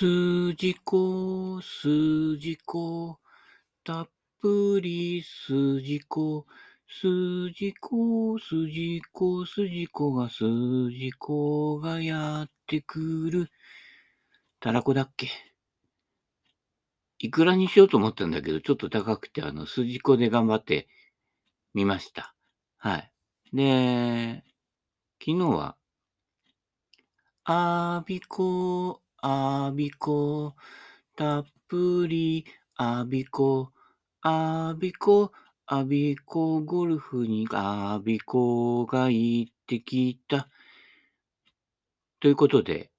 すじこ、すじこ、たっぷりすじこ、すじこ、すじこ、すじこが、すじこがやってくる。たらこだっけいくらにしようと思ったんだけど、ちょっと高くて、あの、すじこで頑張ってみました。はい。で、昨日は、あびこ、あびこ、たっぷり、あびこ、あびこ、あびこゴルフにあびこが行ってきた。ということで、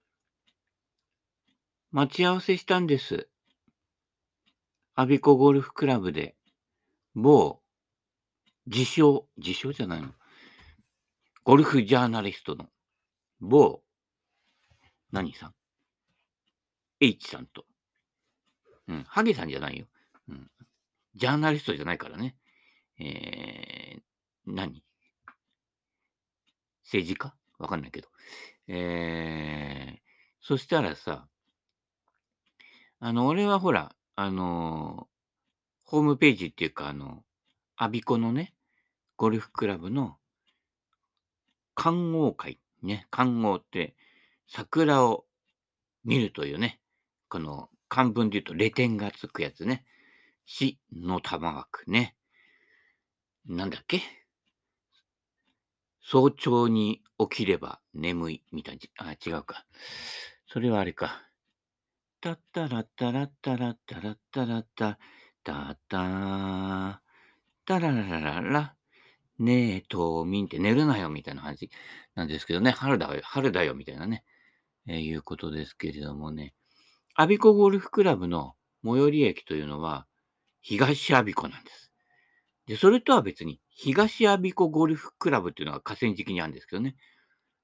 待ち合わせしたんです。アビコゴルフクラブで、某、自称、自称じゃないの。ゴルフジャーナリストの、某、何さん？?H さんと。うん、ハゲさんじゃないよ。うん。ジャーナリストじゃないからね。えー、何？政治家？わかんないけど。えー、そしたらさ、あの、俺はほら、あの、ホームページっていうか、あの、アビコのね、ゴルフクラブの、観桜会、ね、観桜って、桜を見るというね、この漢文で言うと、レ点がつくやつね。死の玉枠ね。なんだっけ？早朝に起きれば眠いみたいな、あ、違うか。それはあれか。たったらったらったらったらったらった、たたー、たららららら、ねえ、冬眠って寝るなよみたいな感じなんですけどね、春だよ、春だよみたいなね。えー、いうことですけれどもね、アビコゴルフクラブの最寄り駅というのは、東アビコなんです。で、それとは別に、東アビコゴルフクラブっていうのが河川敷にあるんですけどね。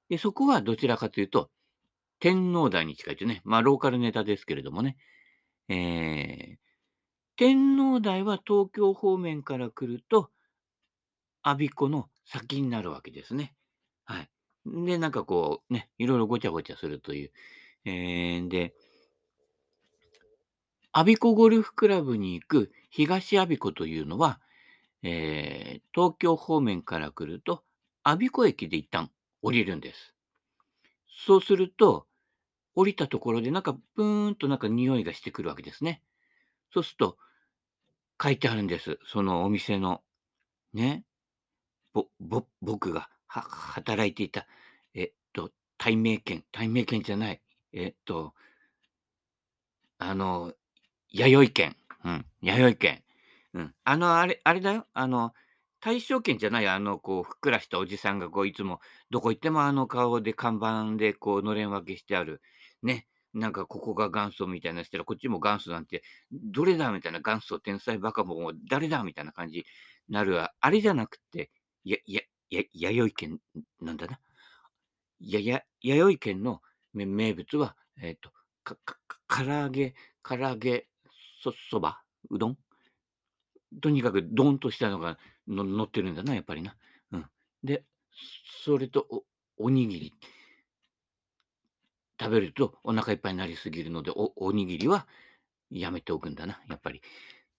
で、そこはどちらかというと、天皇台に近いというね、まあ、ローカルネタですけれどもね、えー、天皇台は東京方面から来ると、アビコの先になるわけですね。はい。で、なんかこう、ね、いろいろごちゃごちゃするという。えー、で、アビコゴルフクラブに行く東アビコというのは、えー、東京方面から来ると、アビコ駅で一旦降りるんです。そうすると、降りたところでなんかブーンとなんか匂いがしてくるわけですね。そうすると、書いてあるんです。そのお店の、ね、ぼ、ぼ、僕がは働いていた、えっと、対名券、対名券じゃない、えっと、あの、弥生券、うん、弥生券。うん。あの、あれ、あれだよ。あの、大正券じゃない、あの、こう、ふっくらしたおじさんが、こう、いつも、どこ行ってもあの顔で看板で、こう、のれん分けしてある。ね。なんか、ここが元祖みたいなしたら、こっちも元祖なんて、どれだみたいな元祖、天才バカも、誰だみたいな感じになるわ。あれじゃなくて、や、や、や、弥生県なんだな。や、や、弥生県の名物は、えっ、ー、と、か、か、唐揚げ、唐揚げ、そ、そばうどん？とにかくドンとしたのがの乗ってるんだな、やっぱりな。うん。で、それとお、おにぎり。食べるとお腹いっぱいになりすぎるので、お、おにぎりはやめておくんだな、やっぱり。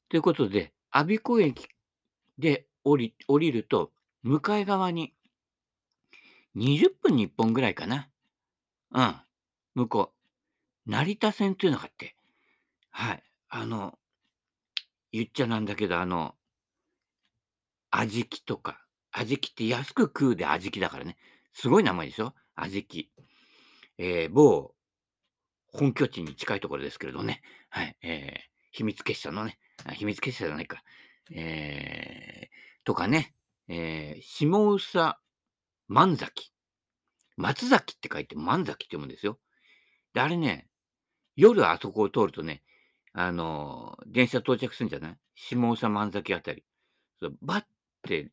ということで、我孫子駅で降り、降りると、向かい側に、20分に1本ぐらいかな。うん。向こう。成田線っていうのがあって。はい。あの、言っちゃなんだけど、あの、あじきとか。あじきって安く食うであじきだからね。すごい名前でしょあじき。えー、某本拠地に近いところですけれどね。はい。えー、秘密結社のね。秘密結社じゃないか。えー、とかね。えー、下宇佐万崎。松崎って書いて万崎って読むんですよ。で、あれね、夜あそこを通るとね、あの、電車到着するんじゃない？下宇佐万崎あたり。そうバッて、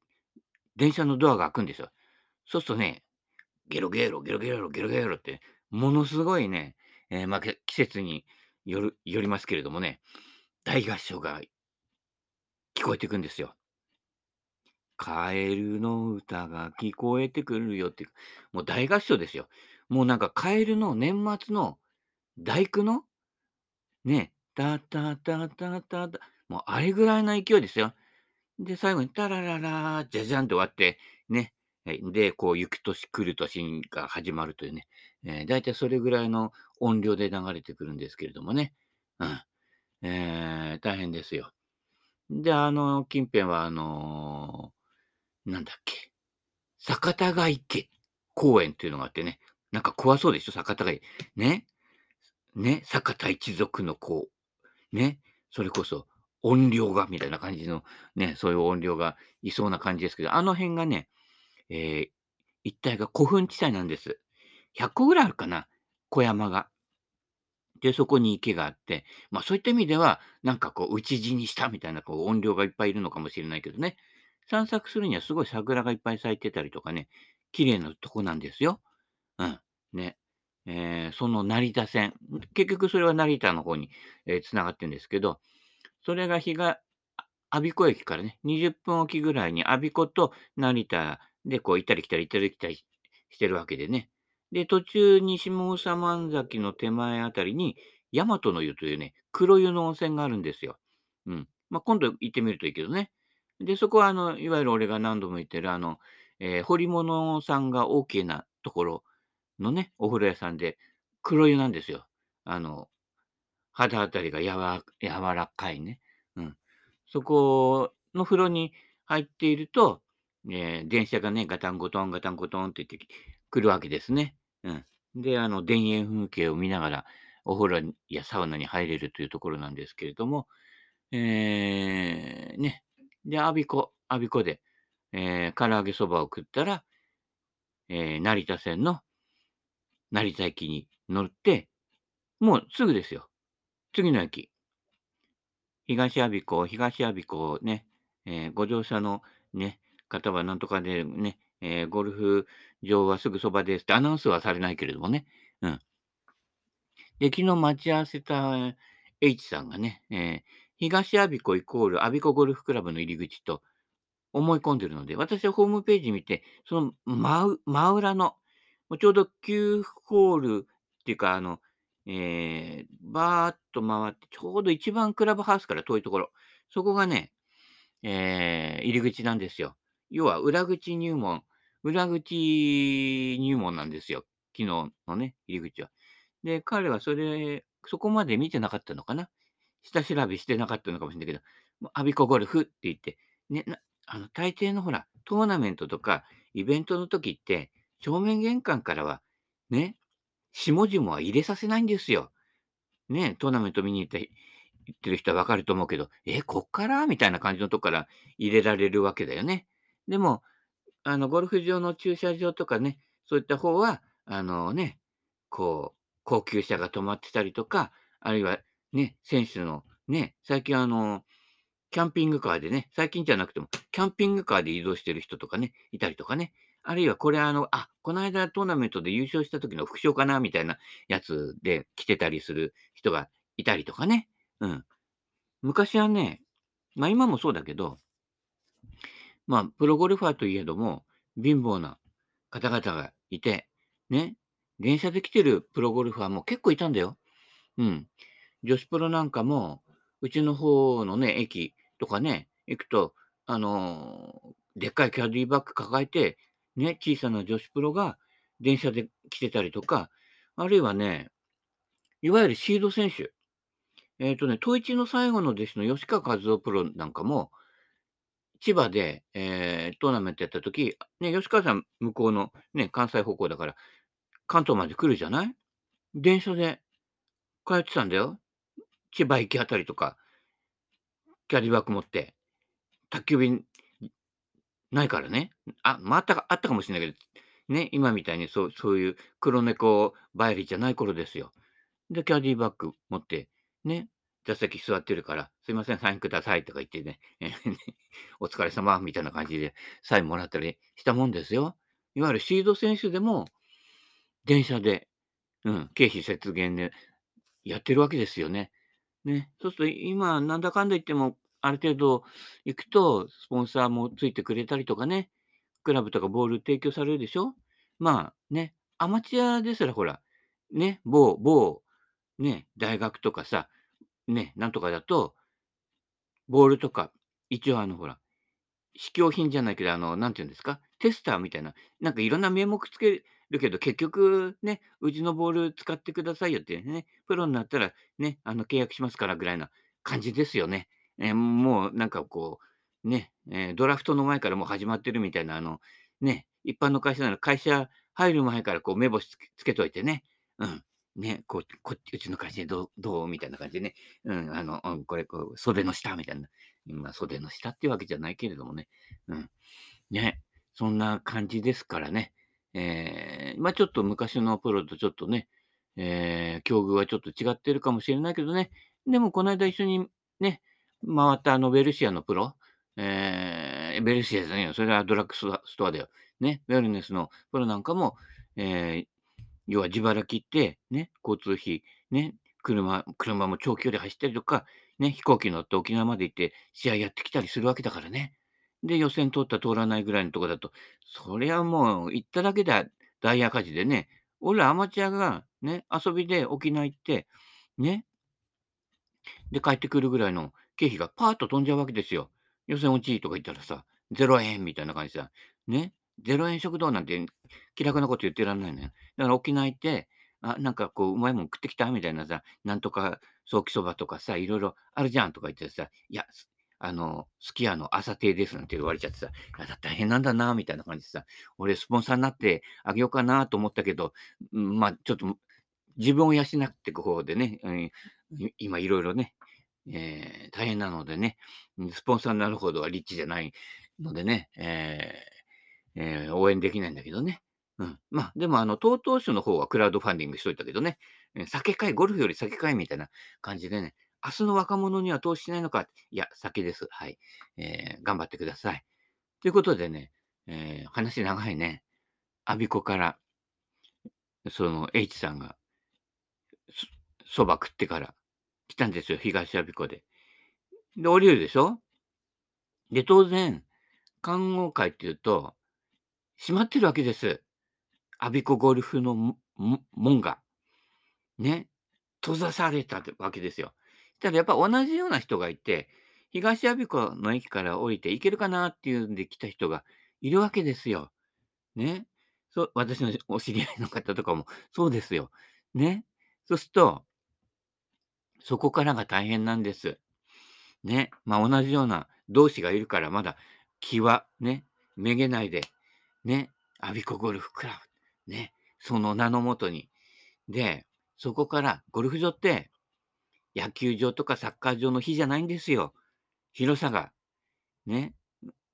電車のドアが開くんですよ。そうするとね、ゲロゲロ、ゲロゲロ、ゲロゲロって、ものすごいね、えー、まあ、季節による、よりますけれどもね、大合唱が聞こえてくんですよ。カエルの歌が聞こえてくるよっていう、もう大合唱ですよ。もうなんかカエルの年末の大工のね、タタタタタタ、もうあれぐらいの勢いですよ。で、最後にタラララ、ジャジャンって終わって、ね、で、こう、行く年来る年が始まるというね、えー、だいたいそれぐらいの音量で流れてくるんですけれどもね。うん。えー、大変ですよ。で、あの、近辺は、あのー、なんだっけ、酒田ヶ池公園っていうのがあってね、なんか怖そうでしょ、酒田ヶ池。ね。ね、酒田一族のこう、ね、それこそ音量がみたいな感じの、ね、そういう音量がいそうな感じですけど、あの辺がね、えー、一帯が古墳地帯なんです。100個ぐらいあるかな、小山が。で、そこに池があって、まあそういった意味では、なんかこう、討ち死にしたみたいなこう音量がいっぱいいるのかもしれないけどね。散策するにはすごい桜がいっぱい咲いてたりとかね、綺麗なとこなんですよ。うん。ね。えー、その成田線、結局それは成田の方に、えー、がってるんですけど、それが日が、我孫子駅からね、20分おきぐらいに我孫子と成田でこう行ったり来たり行ったり来たりしてるわけでね。で、途中に下総万崎の手前あたりに、大和の湯というね、黒湯の温泉があるんですよ。うん。まあ、今度行ってみるといいけどね。で、そこはあの、いわゆる俺が何度も言ってるあの、えー、彫り物さんが OK なところのね、お風呂屋さんで、黒湯なんですよ。あの、肌あたりがやわ柔らかいね。うん。そこの風呂に入っていると、えー、電車がね、ガタンゴトンガタンゴトンって言ってくるわけですね。うん。で、あの、田園風景を見ながら、お風呂やサウナに入れるというところなんですけれども、えー、ね。で、我孫子、我孫子で、えー、唐揚げそばを食ったら、えー、成田線の成田駅に乗って、もうすぐですよ。次の駅。東阿鼻子、東阿鼻子ね、えー、ご乗車のね、方はなんとかでね、えー、ゴルフ場はすぐそばですってアナウンスはされないけれどもね。うん。で、昨日待ち合わせた H さんがね、えー、東阿鼻子イコール阿鼻子ゴルフクラブの入り口と思い込んでるので、私はホームページ見て、その真真裏の、ちょうど9ホールっていうか、あの、えー、バーっと回って、ちょうど一番クラブハウスから遠いところ、そこがね、えー、入り口なんですよ。要は裏口入門、裏口入門なんですよ。昨日のね、入り口は。で、彼はそれ、そこまで見てなかったのかな下調べしてなかったのかもしれないけど、アビコゴルフって言って、ね、あの、大抵のほら、トーナメントとかイベントの時って、正面玄関からは、ね、下々は入れさせないんですよ。ね、トーナメント見に行って、行ってる人はわかると思うけど、え、こっから？みたいな感じのとこから入れられるわけだよね。でも、あの、ゴルフ場の駐車場とかね、そういった方は、あのね、こう、高級車が止まってたりとか、あるいはね、選手のね、最近あの、キャンピングカーでね、最近じゃなくても、キャンピングカーで移動してる人とかね、いたりとかね。あるいはこれあの、あ、この間トーナメントで優勝した時の副賞かなみたいなやつで来てたりする人がいたりとかね。うん。昔はね、まあ今もそうだけど、まあプロゴルファーといえども、貧乏な方々がいて、ね、電車で来てるプロゴルファーも結構いたんだよ。うん。女子プロなんかも、うちの方のね、駅とかね、行くと、あのー、でっかいキャディバッグ抱えて、ね、小さな女子プロが電車で来てたりとか、あるいはね、いわゆるシード選手。えっ、ー、とね、統一の最後の弟子の吉川和夫プロなんかも、千葉で、えー、トーナメントやった時、ね、吉川さん向こうのね、関西方向だから、関東まで来るじゃない？電車で帰ってたんだよ。千葉行きあたりとか、キャリーバッグ持って、宅急便ないからね。あ、まあ、ったかあったかもしれないけど、ね、今みたいにそうそういう黒猫バイリじゃない頃ですよ。で、キャディバッグ持って、ね、座席座ってるから、すいません、サインくださいとか言ってね、お疲れ様みたいな感じでサインもらったりしたもんですよ。いわゆるシード選手でも、電車で、うん、経費節減でやってるわけですよね。ね、そうすると今、なんだかんだ言っても、ある程度行くと、スポンサーもついてくれたりとかね、クラブとかボール提供されるでしょ？まあね、アマチュアですらほら、ね、某、某、ね、大学とかさ、ね、なんとかだと、ボールとか、一応あのほら、試供品じゃないけど、あの、なんていうんですか、テスターみたいな、なんかいろんな名目つけるけど、結局ね、うちのボール使ってくださいよってね、プロになったらね、あの契約しますからぐらいな感じですよね。えーもうなんかこう、ね、えードラフトの前からもう始まってるみたいな、あの、ね、一般の会社なら会社入る前からこう目星つけといてね、うん。ね、こう、こうちの会社でどうどうみたいな感じでね、うん、あの、うん、これ、こう、袖の下みたいな。まあ、袖の下っていうわけじゃないけれどもね。うん。ね、そんな感じですからね。えー、まあちょっと昔のプロとちょっとね、えー、境遇はちょっと違ってるかもしれないけどね。でもこの間一緒にね、回ったあのベルシアのプロ、えー、ベルシアじゃないよ。それはドラッグストアだよ。ね、ウェルネスのプロなんかも、えー、要は自腹切って、ね、交通費、ね、車、車も長距離走ったりとか、ね、飛行機乗って沖縄まで行って試合やってきたりするわけだからね。で、予選通った通らないぐらいのとこだと、そりゃもう行っただけで大赤字でね、俺らアマチュアがね、遊びで沖縄行って、ね、で帰ってくるぐらいの経費がパーッと飛んじゃうわけですよ。予選落ちとか言ったらさ、0円みたいな感じさ、ね、0円食堂なんて気楽なこと言ってらんないのよ。だから沖縄行って、あ、なんかこう、うまいもん食ってきたみたいなさ、なんとかソーキそばとかさ、いろいろあるじゃんとか言ってさ、いや、あの、すき家の朝亭ですなんて言われちゃってさ、いや、だ大変なんだな、みたいな感じでさ、俺スポンサーになってあげようかなと思ったけど、うんまあ、ちょっと自分を養っていく方でね、うん今いろいろね、えー大変なのでね、スポンサーになるほどはリッチじゃないのでね、えーえー応援できないんだけどね。うん。まあ、でも、あの、TOTO 種の方はクラウドファンディングしといたけどね、酒買い、ゴルフより酒買いみたいな感じでね、明日の若者には投資しないのか、いや、酒です。はい。えー頑張ってください。ということでね、えー話長いね。我孫子から、その H さんが、そば食ってから来たんですよ、東我孫子で。で、降りるでしょ？で、当然、看護会っていうと、閉まってるわけです。我孫子ゴルフの門が。ね。閉ざされたわけですよ。ただやっぱ同じような人がいて、東我孫子の駅から降りて行けるかなっていうんで来た人がいるわけですよ。ね。そう、私のお知り合いの方とかもそうですよ。ね。そうすると、そこからが大変なんです。ね。まあ同じような同士がいるからまだ気はね、めげないで、ね。我孫子ゴルフクラブ。ね。その名のもとに。で、そこからゴルフ場って野球場とかサッカー場の日じゃないんですよ。広さが。ね。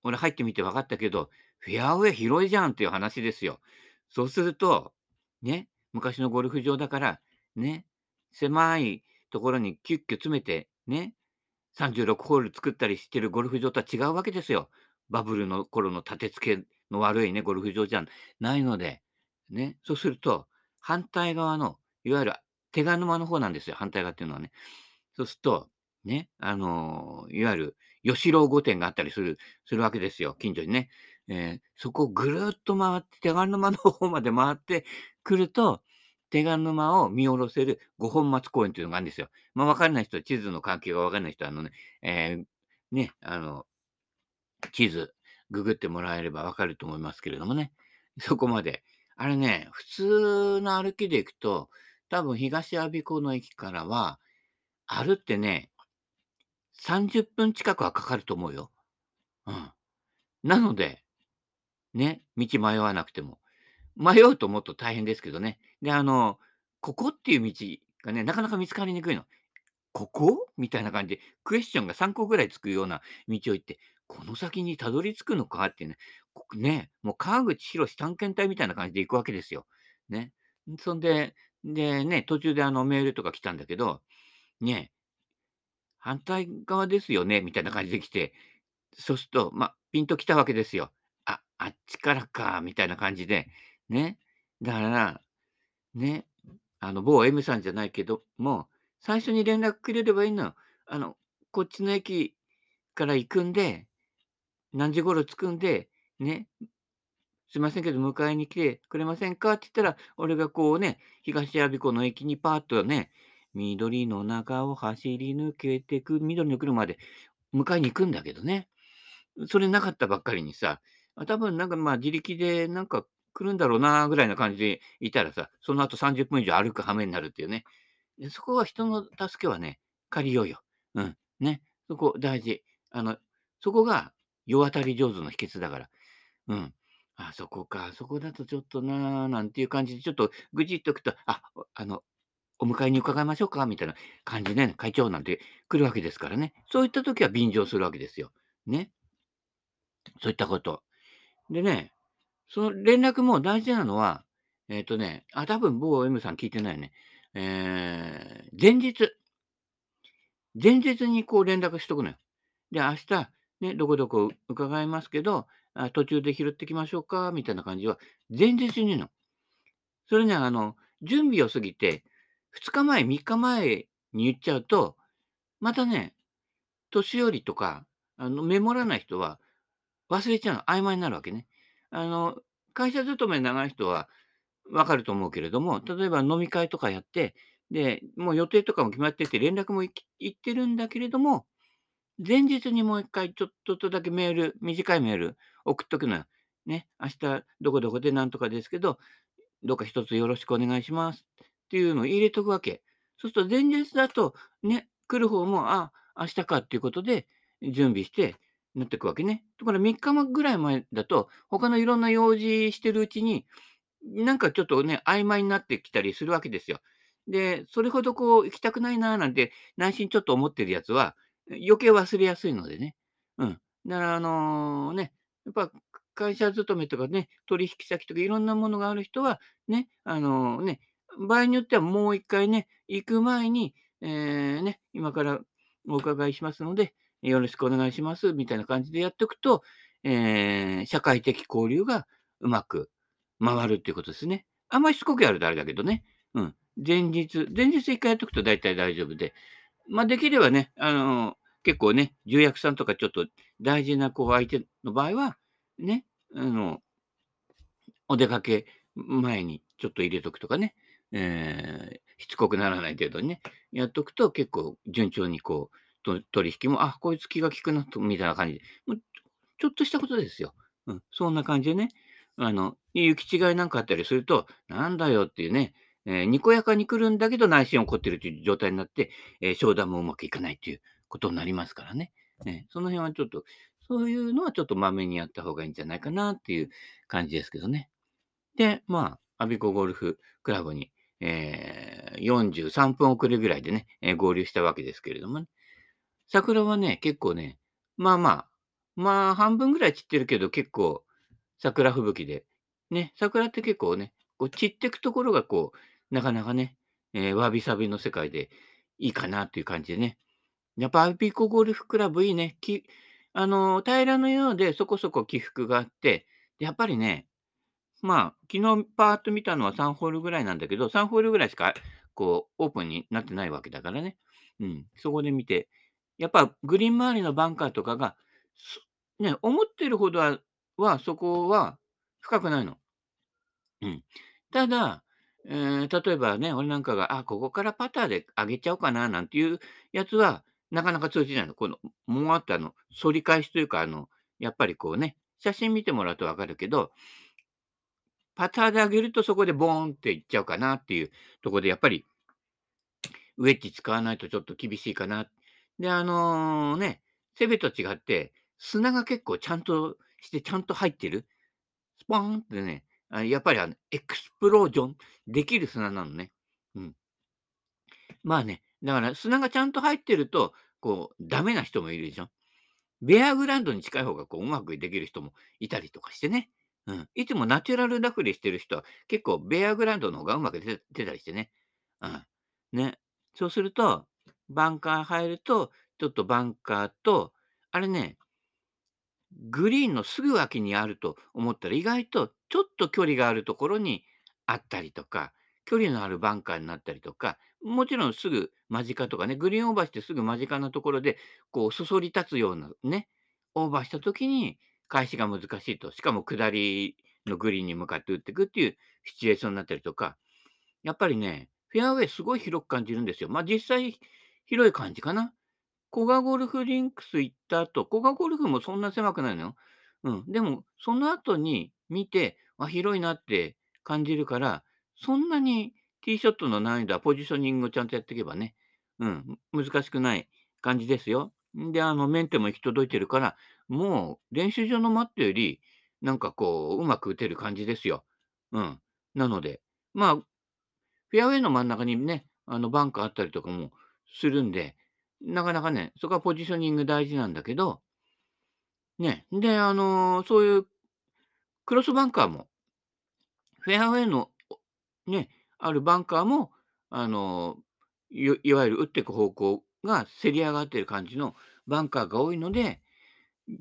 俺入ってみて分かったけど、フェアウェイ広いじゃんっていう話ですよ。そうすると、ね、昔のゴルフ場だから、ね、狭いところにキュッキュ詰めて、ね、36ホール作ったりしてるゴルフ場とは違うわけですよ。バブルの頃の立て付けの悪いね、ゴルフ場じゃないので、ね、そうすると、反対側の、いわゆる手賀沼の方なんですよ、反対側っていうのはね。そうすると、ね、あのーいわゆる吉郎御殿があったりするするわけですよ、近所にね。えーそこをぐるっと回って、手賀沼の方まで回ってくると、手賀沼を見下ろせる五本松公園というのがあるんですよ。まあ、わからない人は、地図の関係がわからない人は、あのね、えーね、あの、地図、ググってもらえればわかると思いますけれどもね。そこまで。あれね、普通の歩きで行くと、多分東我孫子の駅からは、歩ってね、30分近くはかかると思うよ。うん。なので、ね、道迷わなくても。迷うともっと大変ですけどね。で、あの、ここっていう道がね、なかなか見つかりにくいの。ここ？みたいな感じで、クエスチョンが3個ぐらいつくような道を行って、この先にたどり着くのかっていうね、ここね、もう川口博探検隊みたいな感じで行くわけですよ。ね。そんで、でね、途中であのメールとか来たんだけど、ね、反対側ですよねみたいな感じで来て、そうすると、まあ、ピンと来たわけですよ。あ、あっちからかみたいな感じで、ね。だから、ね、あの、某 M さんじゃないけども、最初に連絡くれればいいのよ。あの、こっちの駅から行くんで、何時頃着くんで、ね、すいませんけど迎えに来てくれませんかって言ったら、俺がこうね、東我孫子の駅にパーッとね、緑の中を走り抜けてく、緑の車で迎えに行くんだけどね。それなかったばっかりにさ、多分なんか、まあ、自力でなんか来るんだろうなぐらいな感じでいたらさ、その後30分以上歩く羽目になるっていうね。で、そこは人の助けはね、借りようよ。うん、ね、そこ大事。あの、そこが世渡り上手の秘訣だから。うん。あ、そこか、そこだとちょっとな、なんていう感じでちょっと愚痴っとくと、あ、あの、お迎えに伺いましょうかみたいな感じでね、会長なんて来るわけですからね。そういった時は便乗するわけですよ。ね。そういったこと。でね、その連絡も大事なのは、えっとね、あ、多分某 M さん聞いてないよね。ええ、前日。前日にこう連絡しとくのよ。で、明日、ね、どこどこ伺いますけど、あ、途中で拾ってきましょうかみたいな感じは、前日に言うの。それね、あの、準備を過ぎて、2日前、3日前に言っちゃうと、またね、年寄りとか、あの、メモらない人は忘れちゃうの。曖昧になるわけね。あの、会社勤め長い人は分かると思うけれども、例えば飲み会とかやって、で、もう予定とかも決まってて、連絡も行ってるんだけれども、前日にもう1回ちょっととだけメール、短いメール送っとくのよ。ね、明日どこどこでなんとかですけど、どうか一つよろしくお願いしますっていうのを入れとくわけ。そうすると前日だと、ね、来る方も、あ、明日かっていうことで準備してなってくわけね。ところが3日ぐらい前だと、他のいろんな用事してるうちに、なんかちょっとね、曖昧になってきたりするわけですよ。で、それほどこう行きたくないななんて内心ちょっと思ってるやつは、余計忘れやすいのでね。うん。だからあのね、やっぱ会社勤めとかね、取引先とかいろんなものがある人は、ね、あのね、場合によってはもう1回ね、行く前に、ええ、ね、今からお伺いしますので、よろしくお願いしますみたいな感じでやっておくと、ええ、社会的交流がうまく回るっていうことですね。あんまりしつこくやるとあれだけどね。うん。前日前日1回やっとくと大体大丈夫で、まあ、できればね、あの、結構ね、重役さんとかちょっと大事なこう相手の場合は、ね、あのお出かけ前にちょっと入れとくとかね、ええ、しつこくならない程度にね、やっとくと結構順調にこう、取引も、あ、こいつ気が利くなとみたいな感じで、もうちょっとしたことですよ。うん、そんな感じでね、あの、行き違いなんかあったりすると、なんだよっていうね、ええ、にこやかに来るんだけど内心怒ってるという状態になって、ええ、商談もうまくいかないっていうことになりますからね。ええ、その辺はちょっと、そういうのはちょっとまめにやった方がいいんじゃないかなっていう感じですけどね。で、まあ、我孫子ゴルフクラブに、ええ、43分遅れぐらいでね、え、合流したわけですけれどもね。桜はね、結構ね、まあまあ、まあ、半分ぐらい散ってるけど、結構桜吹雪で、ね、桜って結構ね、こう散ってくところがこう、なかなかね、ええ、わびさびの世界でいいかなっていう感じでね。やっぱ我孫子ゴルフクラブいいね。きあの、平らのようでそこそこ起伏があって、やっぱりね、まあ、昨日パーッと見たのは3ホールぐらいなんだけど、3ホールぐらいしか、こう、オープンになってないわけだからね。うん、そこで見て、やっぱグリーン周りのバンカーとかが、ね、思ってるほどはは、そこは深くないの。うん。ただ、ええ、例えばね、俺なんかが、あ、ここからパターで上げちゃおうかななんていうやつは、なかなか通じないの。この、もわっとあの、反り返しというか、あの、やっぱりこうね、写真見てもらうと分かるけどパターで上げるとそこでボーンっていっちゃうかなっていうところでやっぱりウェッジ使わないとちょっと厳しいかな。で、あの、ね、セベと違って、砂が結構ちゃんとして、ちゃんと入ってる。スポーンってね、あ、やっぱりあの、エクスプロージョンできる砂なのね。うん。まあね、だから砂がちゃんと入ってると、こう、ダメな人もいるでしょ。ベアグラウンドに近い方がこう、うまくできる人もいたりとかしてね。うん。いつもナチュラルラフでしてる人は、結構ベアグラウンドの方がうまく出たりしてね。うん。ね。そうすると、バンカー入ると、ちょっとバンカーと、あれねグリーンのすぐ脇にあると思ったら、意外とちょっと距離があるところにあったりとか、距離のあるバンカーになったりとか、もちろんすぐ間近とかね、グリーンオーバーしてすぐ間近なところで、こうそそり立つようなね、オーバーした時に返しが難しいと。しかも下りのグリーンに向かって打っていくっていうシチュエーションになったりとか、やっぱりね、フェアウェイすごい広く感じるんですよ。ま、実際広い感じかな。古賀ゴルフリンクス行った後、古賀ゴルフもそんな狭くないのよ。うん。でも、その後に見て、あ、広いなって感じるから、そんなにティーショットの難易度はポジショニングをちゃんとやっていけばね、うん、難しくない感じですよ。で、あの、メンテも行き届いてるから、もう練習場のマットより、なんかこう、うまく打てる感じですよ。うん。なので、まあ、フェアウェイの真ん中にね、あの、バンカーあったりとかもするんで、なかなかね、そこはポジショニング大事なんだけど、ね、で、あの、そういうクロスバンカーも、フェアウェイの、ね、あるバンカーも、あの、いいわゆる打っていく方向がせり上がってる感じのバンカーが多いので、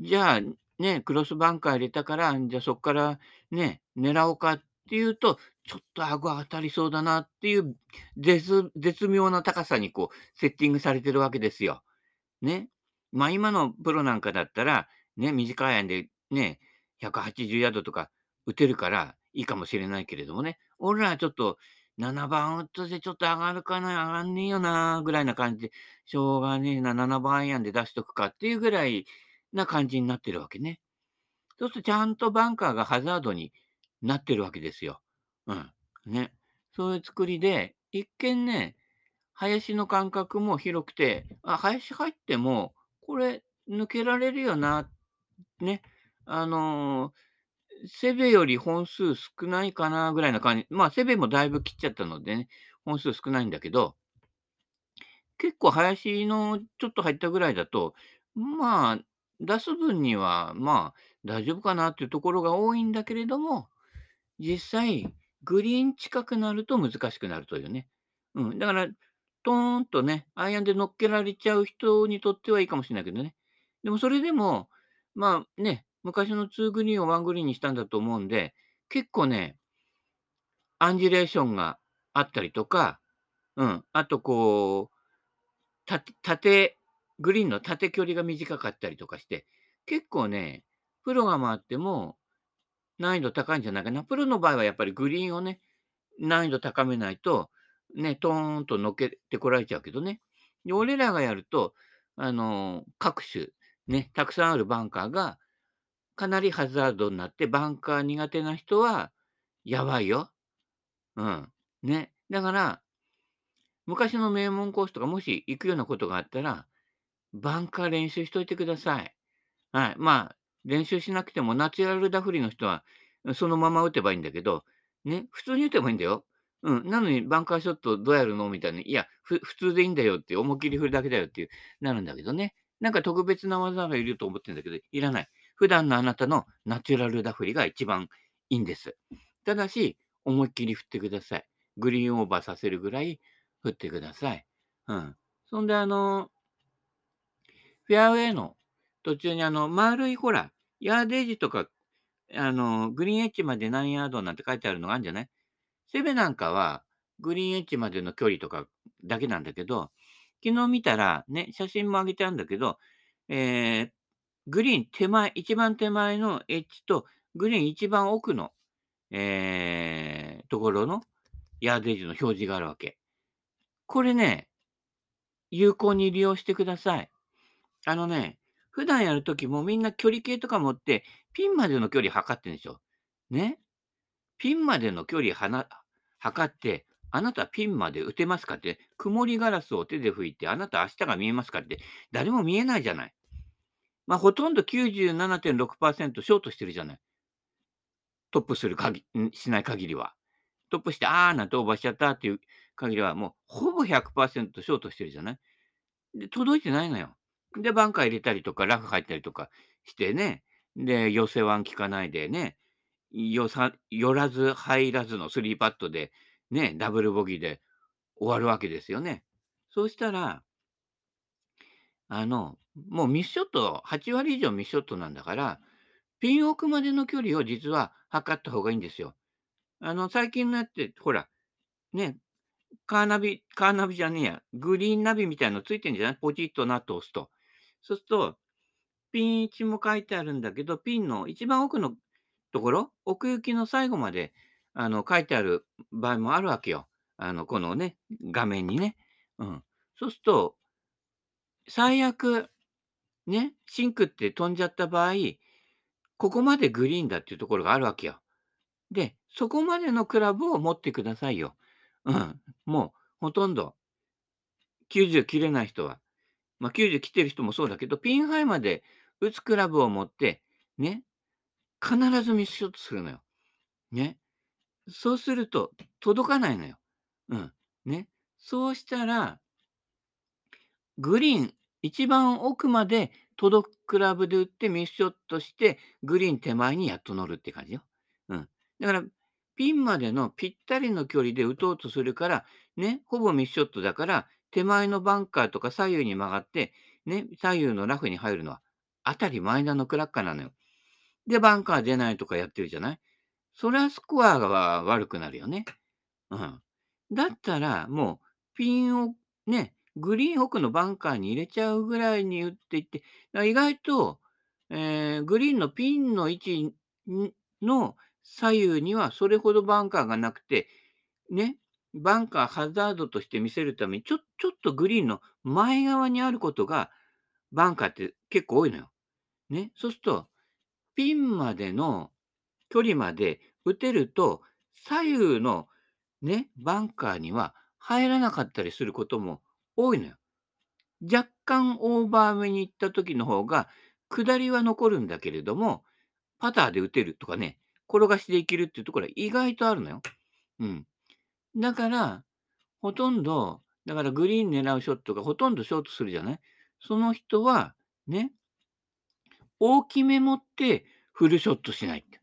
じゃあ、ね、クロスバンカー入れたから、じゃあそこからね、狙おうかっていうと、ちょっと顎当たりそうだなっていう絶妙な高さにこうセッティングされてるわけですよ。ね。まあ今のプロなんかだったら、ね、短いアイアンでね、180ヤードとか打てるからいいかもしれないけれどもね、俺らはちょっと7番ウッドでちょっと上がるかな、上がんねえよな、ぐらいな感じで、しょうがねえな、7番アイアンで出しとくかっていうぐらいな感じになってるわけね。そうするとちゃんとバンカーがハザードになってるわけですよ。うん。ね。そういう作りで、一見ね、林の間隔も広くて、あ、林入っても、これ抜けられるよな、ね。あの、セベより本数少ないかなぐらいな感じ。まあ、セベもだいぶ切っちゃったのでね、本数少ないんだけど、結構林のちょっと入ったぐらいだと、まあ、出す分には、まあ、大丈夫かなっていうところが多いんだけれども、実際、グリーン近くなると難しくなるというね。うん、だから、トーンとね、アイアンで乗っけられちゃう人にとってはいいかもしれないけどね。でもそれでも、まあね、昔の2グリーンを1グリーンにしたんだと思うんで、結構ね、アンジュレーションがあったりとか、うん、あとこう、縦、グリーンの縦距離が短かったりとかして、結構ね、プロが回っても難易度高いんじゃないかな。プロの場合はやっぱりグリーンをね、難易度高めないと、ね、トーンと乗っけてこられちゃうけどね。で、俺らがやると、あの、各種、ね、たくさんあるバンカーが、かなりハザードになって、バンカー苦手な人はやばいよ。うん。ね。だから、昔の名門コースとかもし行くようなことがあったら、バンカー練習しといてください。はい。まあ、練習しなくてもナチュラルダフリの人は、そのまま打てばいいんだけど、ね、普通に打てばいいんだよ。うん。なのにバンカーショットどうやるのみたいに、いや、普通でいいんだよって思いっきり振るだけだよっていう、なるんだけどね。なんか特別な技がいると思ってるんだけど、いらない。普段のあなたのナチュラルダフリが一番いいんです。ただし、思いっきり振ってください。グリーンオーバーさせるぐらい振ってください。うん。そんで、あの、フェアウェイの途中にあの、丸いほら、ヤーデージとか、あの、グリーンエッジまで何ヤードなんて書いてあるのがあるんじゃない？セベなんかは、グリーンエッジまでの距離とかだけなんだけど、昨日見たら、ね、写真も上げてあるんだけど、えー、グリーン手前、一番手前のエッジと、グリーン一番奥の、えー、ところのヤーデージの表示があるわけ。これね、有効に利用してください。あのね、普段やるときもみんな距離計とか持って、ピンまでの距離測ってるんでしょ。ね？ピンまでの距離はな測って、あなたピンまで打てますかって、曇りガラスを手で拭いて、あなた明日が見えますかって、誰も見えないじゃない。まあ、ほとんど97.6%ショートしてるじゃない。トップするかぎしない限りは。トップして、あーなんてオーバーしちゃったっていう限りは、もうほぼ100%ショートしてるじゃない。で、届いてないのよ。で、バンカー入れたりとか、ラフ入ったりとかしてね、で、寄せワン効かないでね、よさ寄らず入らずのスリーパットで、ね、ダブルボギーで終わるわけですよね。そうしたら、あの、もうミスショット、8割以上ミスショットなんだから、ピン奥までの距離を実は測った方がいいんですよ。あの、最近のやって、ほら、ね、カーナビ、カーナビじゃねえや、グリーンナビみたいのついてんじゃない？ポチッとナット押すと。そうすると、ピン位置も書いてあるんだけど、ピンの一番奥のところ、奥行きの最後まで、あの、書いてある場合もあるわけよ。あの、このね、画面にね。うん。そうすると最悪、ね、シンクって飛んじゃった場合、ここまでグリーンだっていうところがあるわけよ。で、そこまでのクラブを持ってくださいよ。うん。もうほとんど90切れない人は、まあ、90切ってる人もそうだけど、ピンハイまで打つクラブを持って、ね、必ずミスショットするのよ。ね。そうすると届かないのよ。うん。ね。そうしたら、グリーン一番奥まで届くクラブで打ってミスショットして、グリーン手前にやっと乗るって感じよ。うん。だから、ピンまでのぴったりの距離で打とうとするから、ね、ほぼミスショットだから、手前のバンカーとか左右に曲がって、ね、左右のラフに入るのは当たり前なのクラッカーなのよ。で、バンカー出ないとかやってるじゃない？それはスコアが悪くなるよね。うん。だったら、もう、ピンをね、グリーン奥のバンカーに入れちゃうぐらいに打っていって、意外と、えー、グリーンのピンの位置の左右にはそれほどバンカーがなくて、ね、バンカーハザードとして見せるために、ちょちょっとグリーンの前側にあることが、バンカーって結構多いのよ。ね、そうすると、ピンまでの距離まで打てると、左右のね、バンカーには入らなかったりすることも多いのよ。若干オーバー目に行った時の方が、下りは残るんだけれども、パターで打てるとかね、転がしでいけるっていうところは意外とあるのよ。うん。だから、ほとんど、だからグリーン狙うショットがほとんどショートするじゃない？その人は、ね、大きめ持ってフルショットしないって。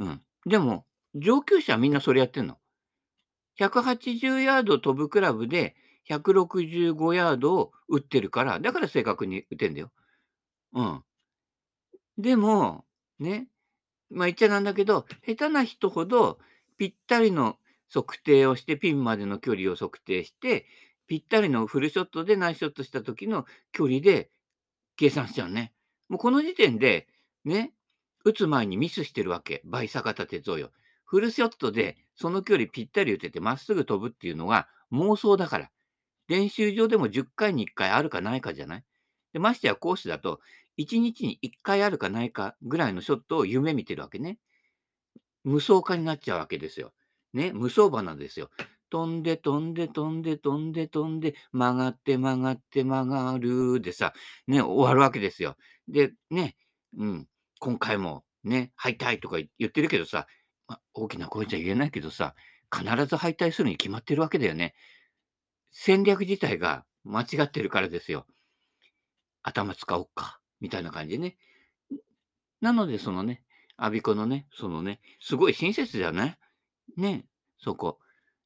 うん。でも、上級者はみんなそれやってんの。180ヤード飛ぶクラブで165ヤードを打ってるから、だから正確に打てんだよ。うん。でも、ね、まあ言っちゃなんだけど、下手な人ほどぴったりの測定をして、ピンまでの距離を測定して、ぴったりのフルショットでナイスショットした時の距離で計算しちゃうね。もうこの時点で、ね、打つ前にミスしてるわけ。倍坂田哲夫よ。フルショットでその距離ぴったり打ててまっすぐ飛ぶっていうのが妄想だから。練習場でも10回に1回あるかないかじゃない？でましてやコースだと、1日に1回あるかないかぐらいのショットを夢見てるわけね。無双化になっちゃうわけですよ。ね、無双花ですよ。飛んで飛んで飛んで飛んで飛んで曲がって曲がって曲がるでさ、ね、終わるわけですよ。で、ね、うん、今回もね、敗退とか言ってるけどさ、ま、大きな声じゃ言えないけどさ、必ず敗退するに決まってるわけだよね。戦略自体が間違ってるからですよ。頭使おっか、みたいな感じね。なので、そのね、我孫子のね、そのね、すごい親切だよね。ね、そこ。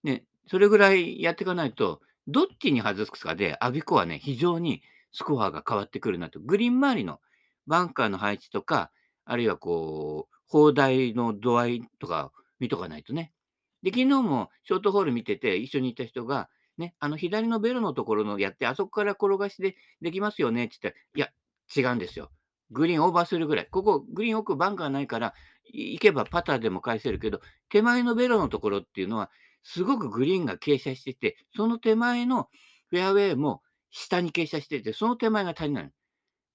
ね、それぐらいやっていかないと、どっちに外すかで、我孫子はね、非常にスコアが変わってくるなと。グリーン周りのバンカーの配置とか、あるいはこう、砲台の度合いとか見とかないとね。で、昨日もショートホール見てて、一緒にいた人が、ね、あの左のベロのところのやって、あそこから転がしでできますよねって言ったら、いや、違うんですよ。グリーンオーバーするぐらい。ここ、グリーン奥バンカーないから、行けばパターでも返せるけど、手前のベロのところっていうのは、すごくグリーンが傾斜してて、その手前のフェアウェイも下に傾斜してて、その手前が足りない。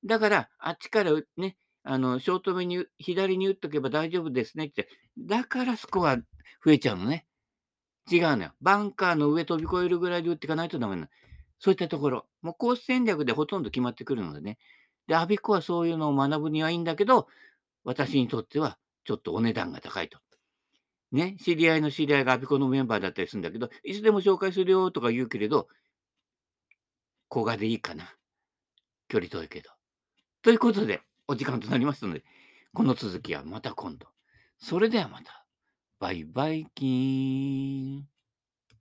だから、あっちからね、あの、ショート目に左に打っとけば大丈夫ですねって、だからスコア増えちゃうのね。違うのよ。バンカーの上飛び越えるぐらいで打っていかないとダメなの。そういったところ。もうコース戦略でほとんど決まってくるのでね。で、アビコはそういうのを学ぶにはいいんだけど、私にとってはちょっとお値段が高いと。ね、知り合いの知り合いがアビコのメンバーだったりするんだけど、いつでも紹介するよとか言うけれど、小賀でいいかな。距離遠いけど。ということで、お時間となりましたので、この続きはまた今度。それではまた。バイバイキーン。